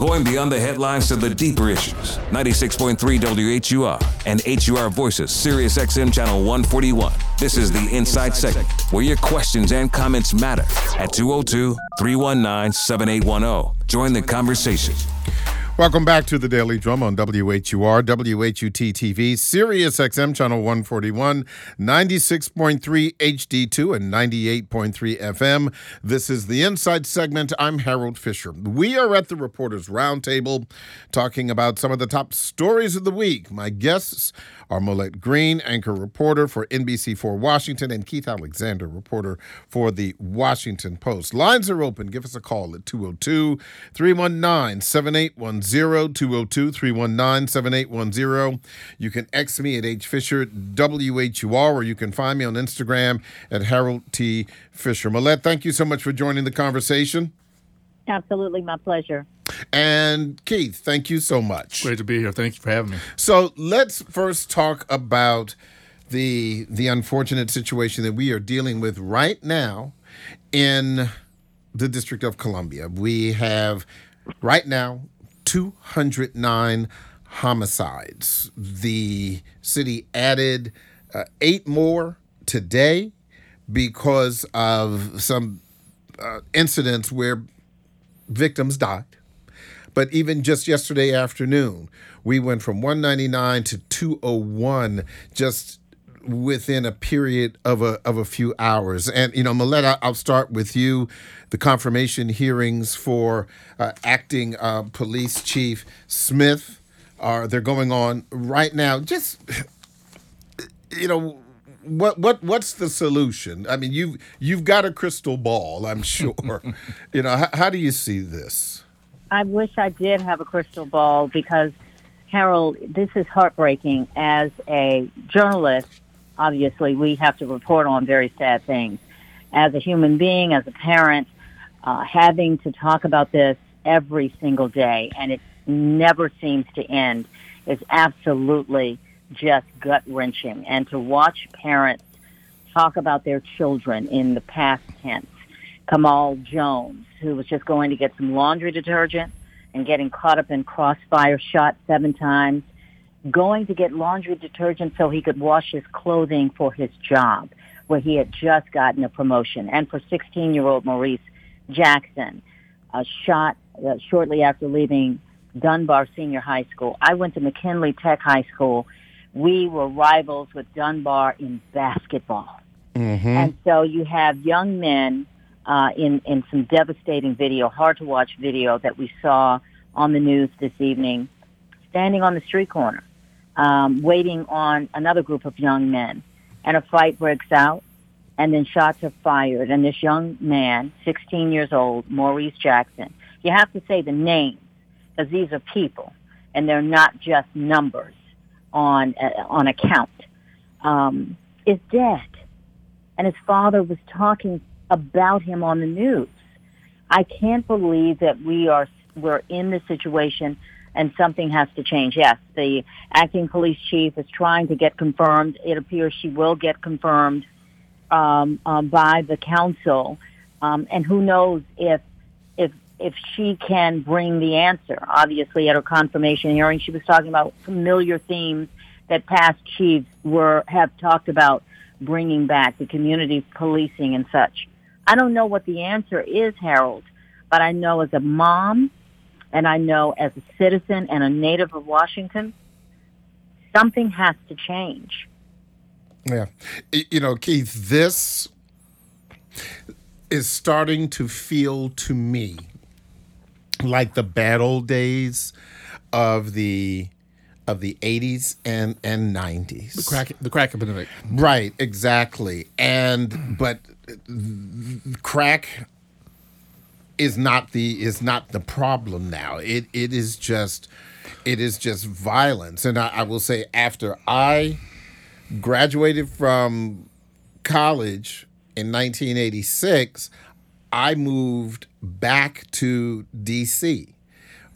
Going beyond the headlines to the deeper issues. 96.3 WHUR and HUR Voices, Sirius XM Channel 141. This is the Insight Segment, where your questions and comments matter at 202 319 7810. Join the conversation. Welcome back to the Daily Drum on WHUR, WHUT TV, Sirius XM Channel 141, 96.3 HD2 and 98.3 FM. This is the Insight segment. I'm Harold Fisher. We are at the Reporters Roundtable talking about some of the top stories of the week. My guests are Molette Green, anchor reporter for NBC4 Washington, and Keith Alexander, reporter for the Washington Post. Lines are open. Give us a call at 202 319 7810. 202 319 7810. You can X me at H Fisher WHUR, or you can find me on Instagram at Harold T. Fisher. Molette, thank you so much for joining the conversation. Absolutely, my pleasure. And Keith, thank you so much. Great to be here. Thank you for having me. So let's first talk about the the unfortunate situation that we are dealing with right now in the District of Columbia. We have right now 209 homicides. The city added uh, eight more today because of some uh, incidents where victims died. But even just yesterday afternoon, we went from 199 to 201 just within a period of a of a few hours. And you know, Molette, I'll start with you. The confirmation hearings for uh, acting uh, police chief Smith are they're going on right now. Just you know. What what what's the solution? I mean, you've you've got a crystal ball, I'm sure. you know, how, how do you see this? I wish I did have a crystal ball because, Harold, this is heartbreaking. As a journalist, obviously, we have to report on very sad things. As a human being, as a parent, uh, having to talk about this every single day, and it never seems to end, is absolutely just gut wrenching. And to watch parents talk about their children in the past tense Kamal Jones, who was just going to get some laundry detergent and getting caught up in crossfire, shot seven times, going to get laundry detergent so he could wash his clothing for his job, where he had just gotten a promotion. And for 16-year-old Maurice Jackson, uh, shot uh, shortly after leaving Dunbar Senior High School. I went to McKinley Tech High School. We were rivals with Dunbar in basketball. Mm-hmm. And so you have young men uh, in in some devastating video, hard to watch video that we saw on the news this evening, standing on the street corner, um, waiting on another group of young men, and a fight breaks out, and then shots are fired, and this young man, 16 years old, Maurice Jackson, you have to say the names because these are people, and they're not just numbers on uh, on a count, um, is dead, and his father was talking about him on the news. I can't believe that we are we're in this situation and something has to change. Yes, the acting police chief is trying to get confirmed. It appears she will get confirmed um, um, by the council, um, and who knows if if if she can bring the answer. Obviously, at her confirmation hearing, she was talking about familiar themes that past chiefs were have talked about bringing back the community policing and such. I don't know what the answer is, Harold, but I know as a mom and I know as a citizen and a native of Washington, something has to change. Yeah. You know, Keith, this is starting to feel to me like the bad old days of the of the 80s and and 90s. The crack, the crack epidemic. Right, exactly. And but uh, crack is not the is not the problem now. It it is just it is just violence. And I, I will say after I graduated from college in 1986, I moved back to DC.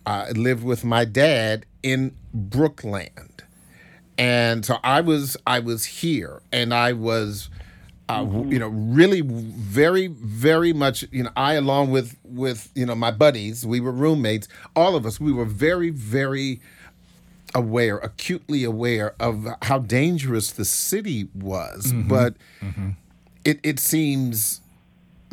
I lived with my dad in Brookland. And so I was I was here and I was uh, w mm-hmm. you know, really very, very much, you know, I along with with you know my buddies, we were roommates. All of us, we were very, very aware, acutely aware of how dangerous the city was. Mm-hmm. But mm-hmm. it it seems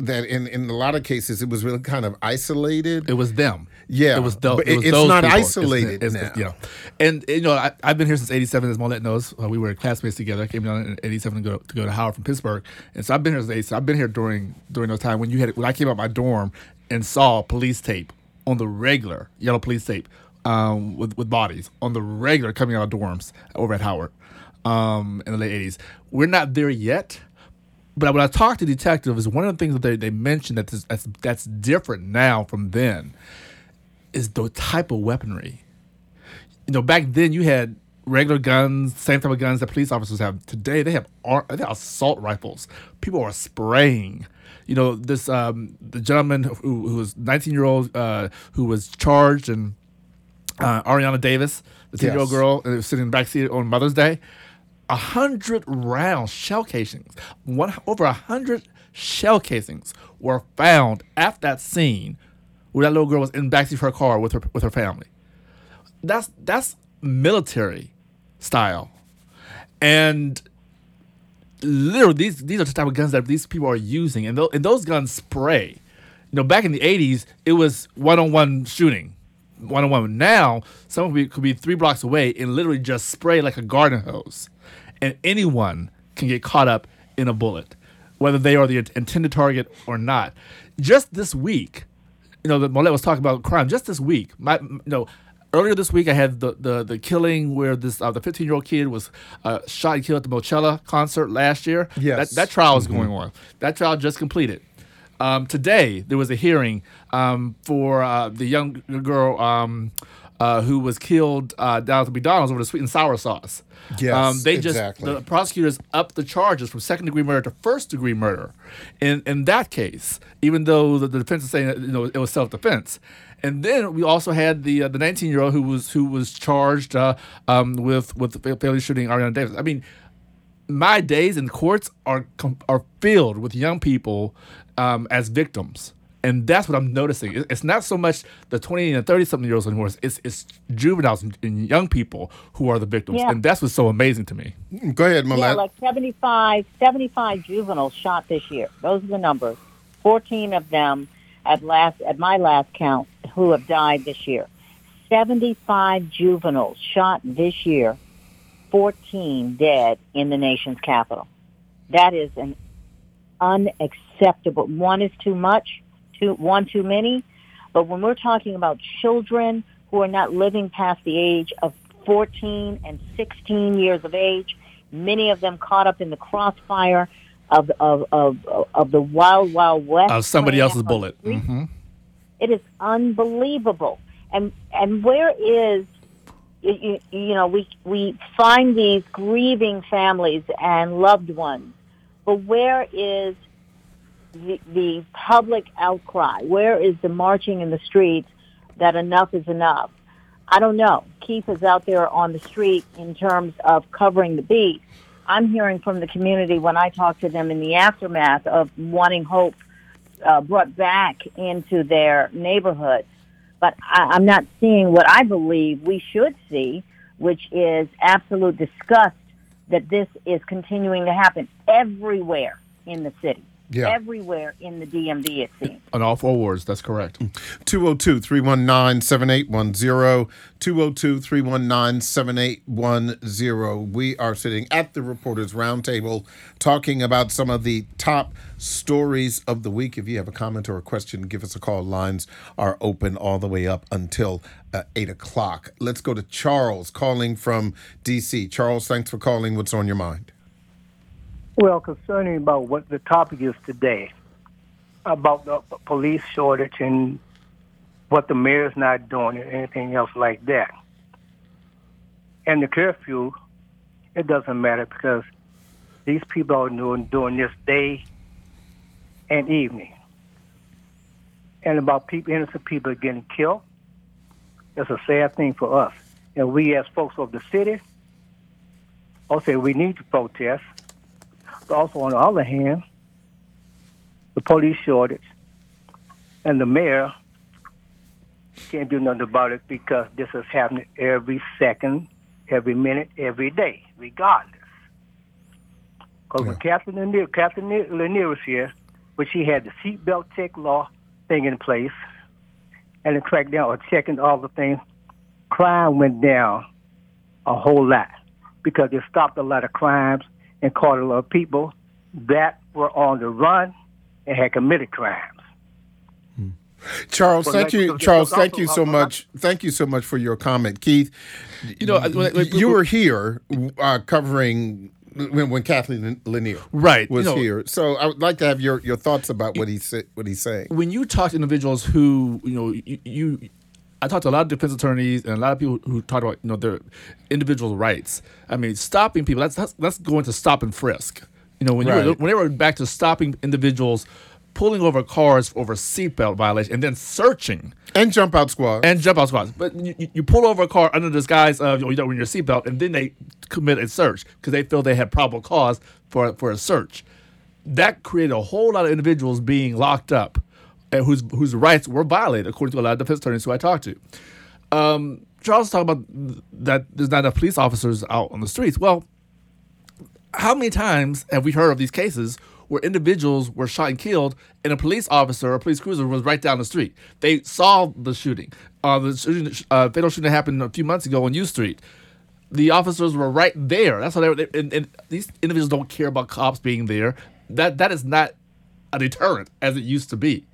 that in in a lot of cases, it was really kind of isolated. It was them. Yeah, it was, but it was it's those not people. isolated It's, it's, know, and you know, I, I've been here since '87, as Molette knows. Uh, we were classmates together. I came down in '87 to go to go to Howard from Pittsburgh, and so I've been here since '87. I've been here during during those time when you had when I came out my dorm and saw police tape on the regular, yellow police tape um, with with bodies on the regular coming out of dorms over at Howard um, in the late '80s. We're not there yet. But when I talked to detectives, one of the things that they, they mentioned that this, that's, that's different now from then is the type of weaponry. You know, back then you had regular guns, same type of guns that police officers have. Today they have ar- they have assault rifles. People are spraying. You know, this um, the gentleman who, who was 19 year old uh, who was charged and uh, Ariana Davis, the 10 year old girl, uh, was sitting in the back seat on Mother's Day. A hundred round shell casings, one over a hundred shell casings were found at that scene where that little girl was in the backseat of her car with her with her family. That's that's military style, and literally these these are the type of guns that these people are using, and, tho- and those guns spray. You know, back in the '80s, it was one-on-one shooting, one-on-one. Now, someone could be, could be three blocks away and literally just spray like a garden hose, and anyone can get caught up in a bullet, whether they are the intended target or not. Just this week, you know, the Molette was talking about crime. Just this week, my, you know, earlier this week, I had the the, the killing where this uh, the 15 year old kid was uh, shot and killed at the Moechella concert last year. Yes. that, that trial is going on. That trial just completed. Um, today there was a hearing um, for uh, the young girl um, uh, who was killed uh, down at the McDonald's over the sweet and sour sauce. Yes, um, they just exactly. the prosecutors upped the charges from second degree murder to first degree murder. In in that case, even though the, the defense is saying that, you know it was self defense. And then we also had the uh, the 19 year old who was who was charged uh, um, with with fatally shooting Ariana Davis. I mean, my days in courts are com- are filled with young people um, as victims, and that's what I'm noticing. It's not so much the 20 and 30 something year olds anymore. It's it's juveniles and, and young people who are the victims, Yeah. and that's what's so amazing to me. Go ahead, Yeah, like 75, 75 juveniles shot this year. Those are the numbers. 14 of them at last, at my last count, who have died this year. 75 juveniles shot this year, 14 dead in the nation's capital. That is an unacceptable. One is too much, two, one too many. But when we're talking about children who are not living past the age of 14 and 16 years of age, many of them caught up in the crossfire of of of, of the wild wild west. Uh, somebody else's bullet. street. hmm It is unbelievable. And and where is you, you know we we find these grieving families and loved ones, but where is the, the public outcry? Where is the marching in the streets that enough is enough? I don't know. Keith is out there on the street in terms of covering the beat. I'm hearing from the community when I talk to them in the aftermath of wanting hope uh, brought back into their neighborhoods. But I, I'm not seeing what I believe we should see, which is absolute disgust that this is continuing to happen everywhere in the city. Yeah. Everywhere in the DMV, it seems. On all four wards, that's correct. 202 319 7810. 202 319 7810. We are sitting at the Reporters Roundtable talking about some of the top stories of the week. If you have a comment or a question, give us a call. Lines are open all the way up until uh, 8 o'clock. Let's go to Charles calling from D.C. Charles, thanks for calling. What's on your mind? Well, concerning about what the topic is today, about the police shortage and what the mayor's not doing and anything else like that. And the curfew, it doesn't matter because these people are doing, doing this day and evening. And about people, innocent people getting killed, it's a sad thing for us. And we as folks of the city, I'll say we need to protest, also, on the other hand, the police shortage and the mayor can't do nothing about it because this is happening every second, every minute, every day, regardless. Because when Captain Lanier, Captain Lanier was here, when she had the seatbelt check law thing in place, and the crackdown or checking all the things, crime went down a whole lot because it stopped a lot of crimes and caught a lot of people that were on the run and had committed crimes. Charles, Well, thank like- you, Charles. Thank you so much. Thank you so much for your comment, Keith. You know, I- when- when- you were here uh, covering when, when Kathleen Lanier Right, you was know- here. So I would like to have your, your thoughts about what he sa- what he's saying. when you talk to individuals who you know you, you I talked to a lot of defense attorneys and a lot of people who talk about you know their individual rights. I mean, stopping people that's that's, that's going to stop and frisk. You know, when you were, when they were back to stopping individuals pulling over cars over seatbelt violation and then searching And jump out squad. and jump out squads. But you, you- pull over a car under the disguise of you know, you don't wear your seatbelt, and then they commit a search because they feel they had probable cause for for a search. That created a whole lot of individuals being locked up, whose whose rights were violated, according to a lot of defense attorneys who I talked to. Um, Charles talked about that there's not enough police officers out on the streets. Well, how many times have we heard of these cases where individuals were shot and killed and a police officer or police cruiser was right down the street? They saw the shooting. Uh, the shooting, uh, fatal shooting happened a few months ago on U Street. The officers were right there. That's why they. They, and, and these individuals don't care about cops being there. That that is not a deterrent as it used to be.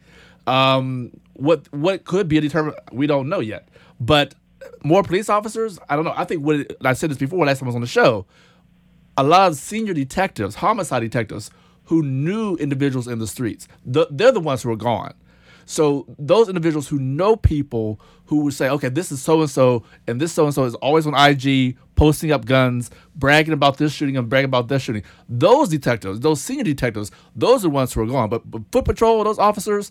Um, what what could be a deterrent, we don't know yet. But more police officers, I don't know. I think what it, I said this before last time I was on the show a lot of senior detectives, homicide detectives, who knew individuals in the streets. The, they're the ones who are gone. So those individuals who know people who would say, okay, this is so and so, and this so and so is always on IG, posting up guns, bragging about this shooting and bragging about this shooting. Those detectives, those senior detectives, those are the ones who are gone. But, but foot patrol, those officers,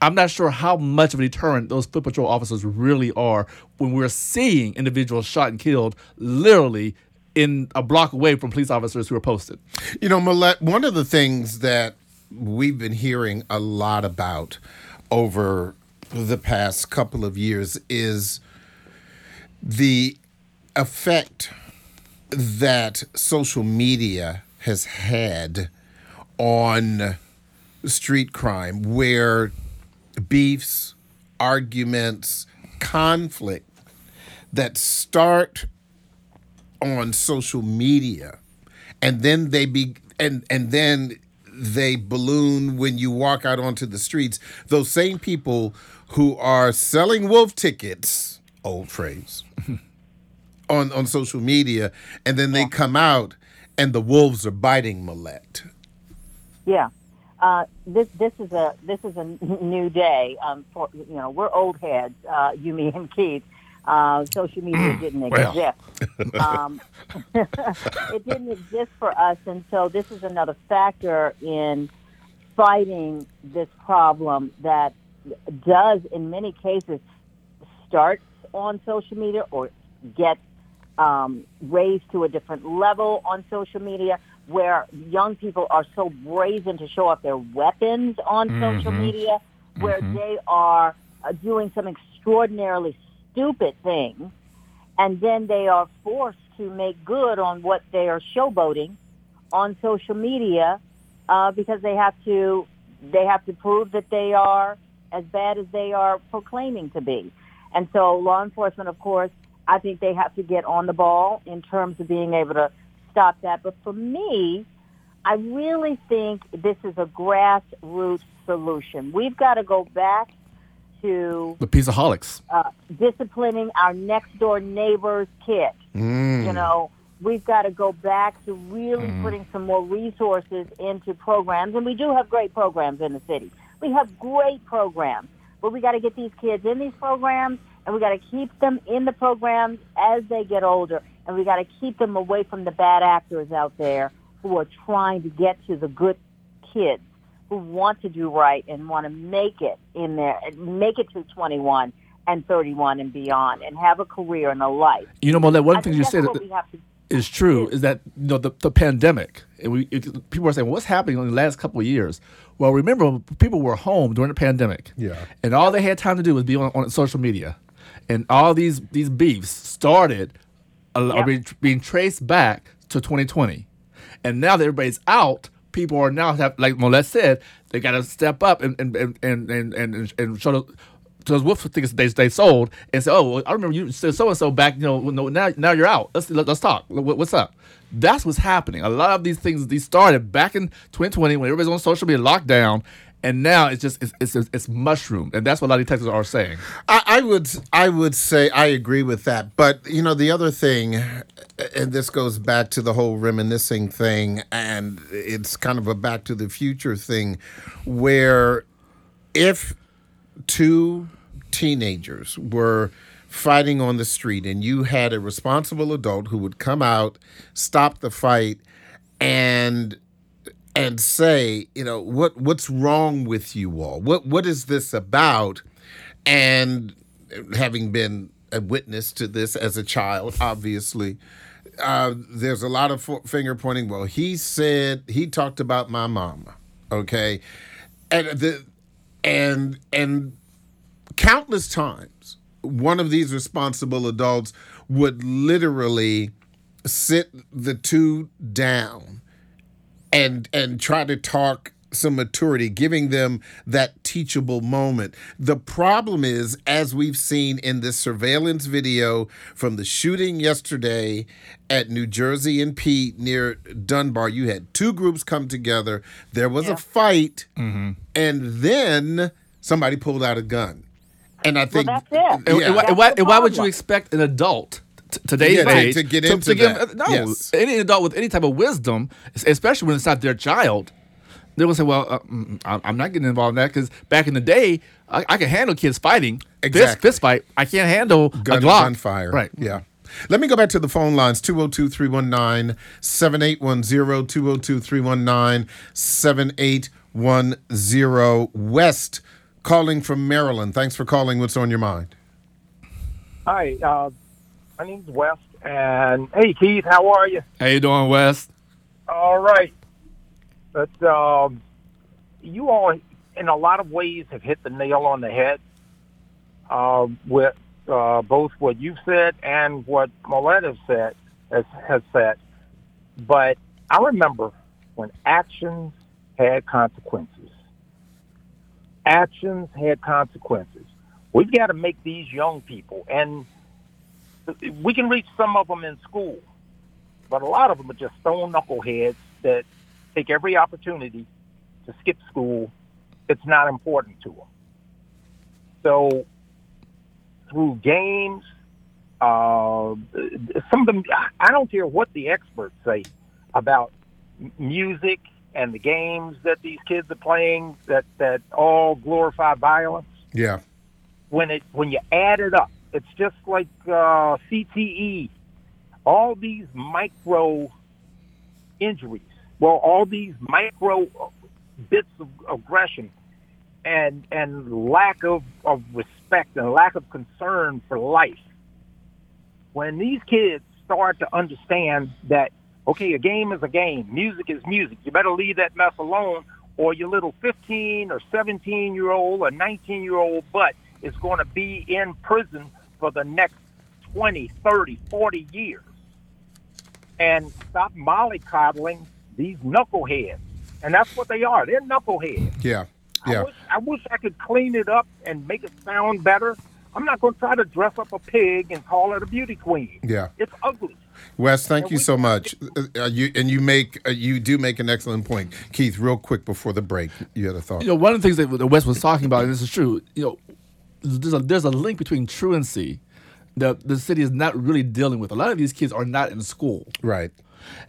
I'm not sure how much of a deterrent those foot patrol officers really are when we're seeing individuals shot and killed literally in a block away from police officers who are posted. You know, Molette, one of the things that we've been hearing a lot about over the past couple of years is the effect that social media has had on street crime, where beefs, arguments, conflict that start on social media and then they be and and then they balloon when you walk out onto the streets those same people who are selling wolf tickets old phrase on on social media and then they come out and the wolves are biting Molette. Yeah. Uh, this this is a this is a new day. Um, for you know, we're old heads. Uh, you, me, and Keith. Uh, social media didn't exist. Um, it didn't exist for us, and so this is another factor in fighting this problem that does, in many cases, starts on social media or gets um, raised to a different level on social media where young people are so brazen to show off their weapons on social media where they are uh, doing some extraordinarily stupid things and then they are forced to make good on what they are showboating on social media uh, because they have to they have to prove that they are as bad as they are proclaiming to be. And so law enforcement, of course, I think they have to get on the ball in terms of being able to stop that. But for me, I really think this is a grassroots solution. We've got to go back to The pieceaholics. uh, disciplining our next door neighbor's kid. You know, we've got to go back to really putting some more resources into programs, and we do have great programs in the city. We have great programs, but we got to get these kids in these programs, and we got to keep them in the programs as they get older, and we got to keep them away from the bad actors out there who are trying to get to the good kids who want to do right and want to make it in there, and make it to 21 and 31 and beyond, and have a career and a life. You know, Molette, one I thing think you said. what we is true is that you know the, the pandemic. And we it, people are saying, "What's happening in the last couple of years?" Well, remember, people were home during the pandemic, Yeah. and all they had time to do was be on, on social media, and all these these beefs started uh, are being, being traced back to 2020, and now that everybody's out, people are now have like Molette said, they got to step up and and and and and, and, and show the those wolf tickets they, they sold and say, oh, well, I remember you said so and so back. You know, now now you're out. Let's let, let's talk. What- What's up? That's what's happening. A lot of these things these started back in 2020 when everybody's on social media locked down, and now it's just it's it's, it's mushroomed, and that's what a lot of detectives are saying. I, I would I would say I agree with that. But you know, the other thing, and this goes back to the whole reminiscing thing, and it's kind of a back to the future thing, where if two teenagers were fighting on the street and you had a responsible adult who would come out, stop the fight, and and say, you know, what what's wrong with you all? What what is this about? And having been a witness to this as a child, obviously, uh, there's a lot of finger pointing. Well, he said he talked about my mama, okay, and the and and countless times one of these responsible adults would literally sit the two down and and try to talk some maturity giving them that teachable moment. The problem is as we've seen in this surveillance video from the shooting yesterday at New Jersey and Pete near Dunbar you had two groups come together. There was a fight mm-hmm. and then somebody pulled out a gun. And I think that's it. And, Yeah. and why, That's and why, and why would you expect an adult t- today's Yeah, to- age to get into give- that. no, Yes. any adult with any type of wisdom, especially when it's not their child, they will say, "Well, uh, mm, I'm I'm not getting involved in that because back in the day, I, I can handle kids fighting, fist, Exactly. fist fight. I can't handle gun, a Glock. gunfire. Right? Yeah. Let me go back to the phone lines 202 319 7810, 202 319 7810. West calling from Maryland. Thanks for calling. What's on your mind? Hi, uh, my name's West, and hey, Keith, how are you? How you doing, West? All right, but um, you all, in a lot of ways, have hit the nail on the head uh, with uh, both what you've said and what Molette has said. Has, has said, but I remember when actions had consequences. Actions had consequences. We've got to make these young people, and we can reach some of them in school, but a lot of them are just stone knuckleheads that take every opportunity to skip school. It's not important to them. So through games, uh, some of them, I don't care what the experts say about music and the games that these kids are playing that, that all glorify violence Yeah. when it when you add it up, it's just like uh, CTE. All these micro injuries, well, all these micro bits of aggression and and lack of, of respect and lack of concern for life. When these kids start to understand that, okay, a game is a game, music is music, you better leave that mess alone, or your little 15 or 17 year old or 19 year old butt is going to be in prison for the next 20, 30, 40 years. And stop mollycoddling these knuckleheads. And that's what they are. They're knuckleheads. Yeah. I, Yeah. wish, I wish I could clean it up and make it sound better. I'm not going to try to dress up a pig and call it a beauty queen. Yeah. It's ugly. Wes, thank And you we- so much. Uh, you and you make uh, you do make an excellent point, Keith. Real quick before the break, you had a thought. You know, one of the things that Wes was talking about, and this is true. You know, there's a there's a link between truancy that the city is not really dealing with. A lot of these kids are not in school. Right.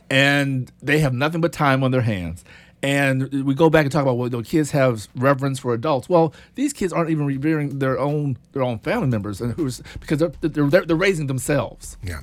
and they have nothing but time on their hands. And we go back and talk about well, know, kids have reverence for adults. Well, these kids aren't even revering their own their own family members, and who's because they're, they're they're they're raising themselves. Yeah.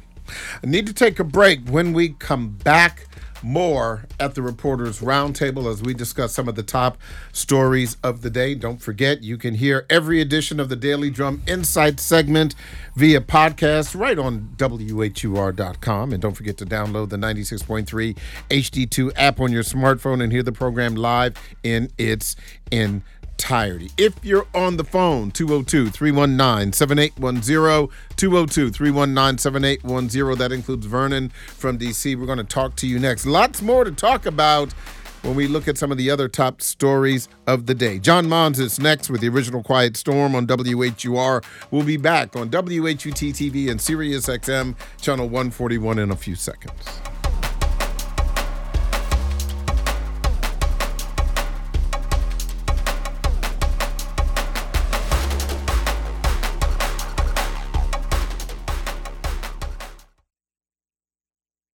I need to take a break. When we come back, more at the Reporters Roundtable as we discuss some of the top stories of the day. Don't forget, you can hear every edition of the Daily Drum Insight segment via podcast right on WHUR.com. And don't forget to download the 96.3 HD2 app on your smartphone and hear the program live in its entirety entirety. If you're on the phone, 202 319 7810, 202 319 7810. That includes Vernon from DC. We're going to talk to you next. Lots more to talk about when we look at some of the other top stories of the day. John Mons is next with the original Quiet Storm on WHUR. We'll be back on WHUT TV and Sirius XM, channel 141 in a few seconds.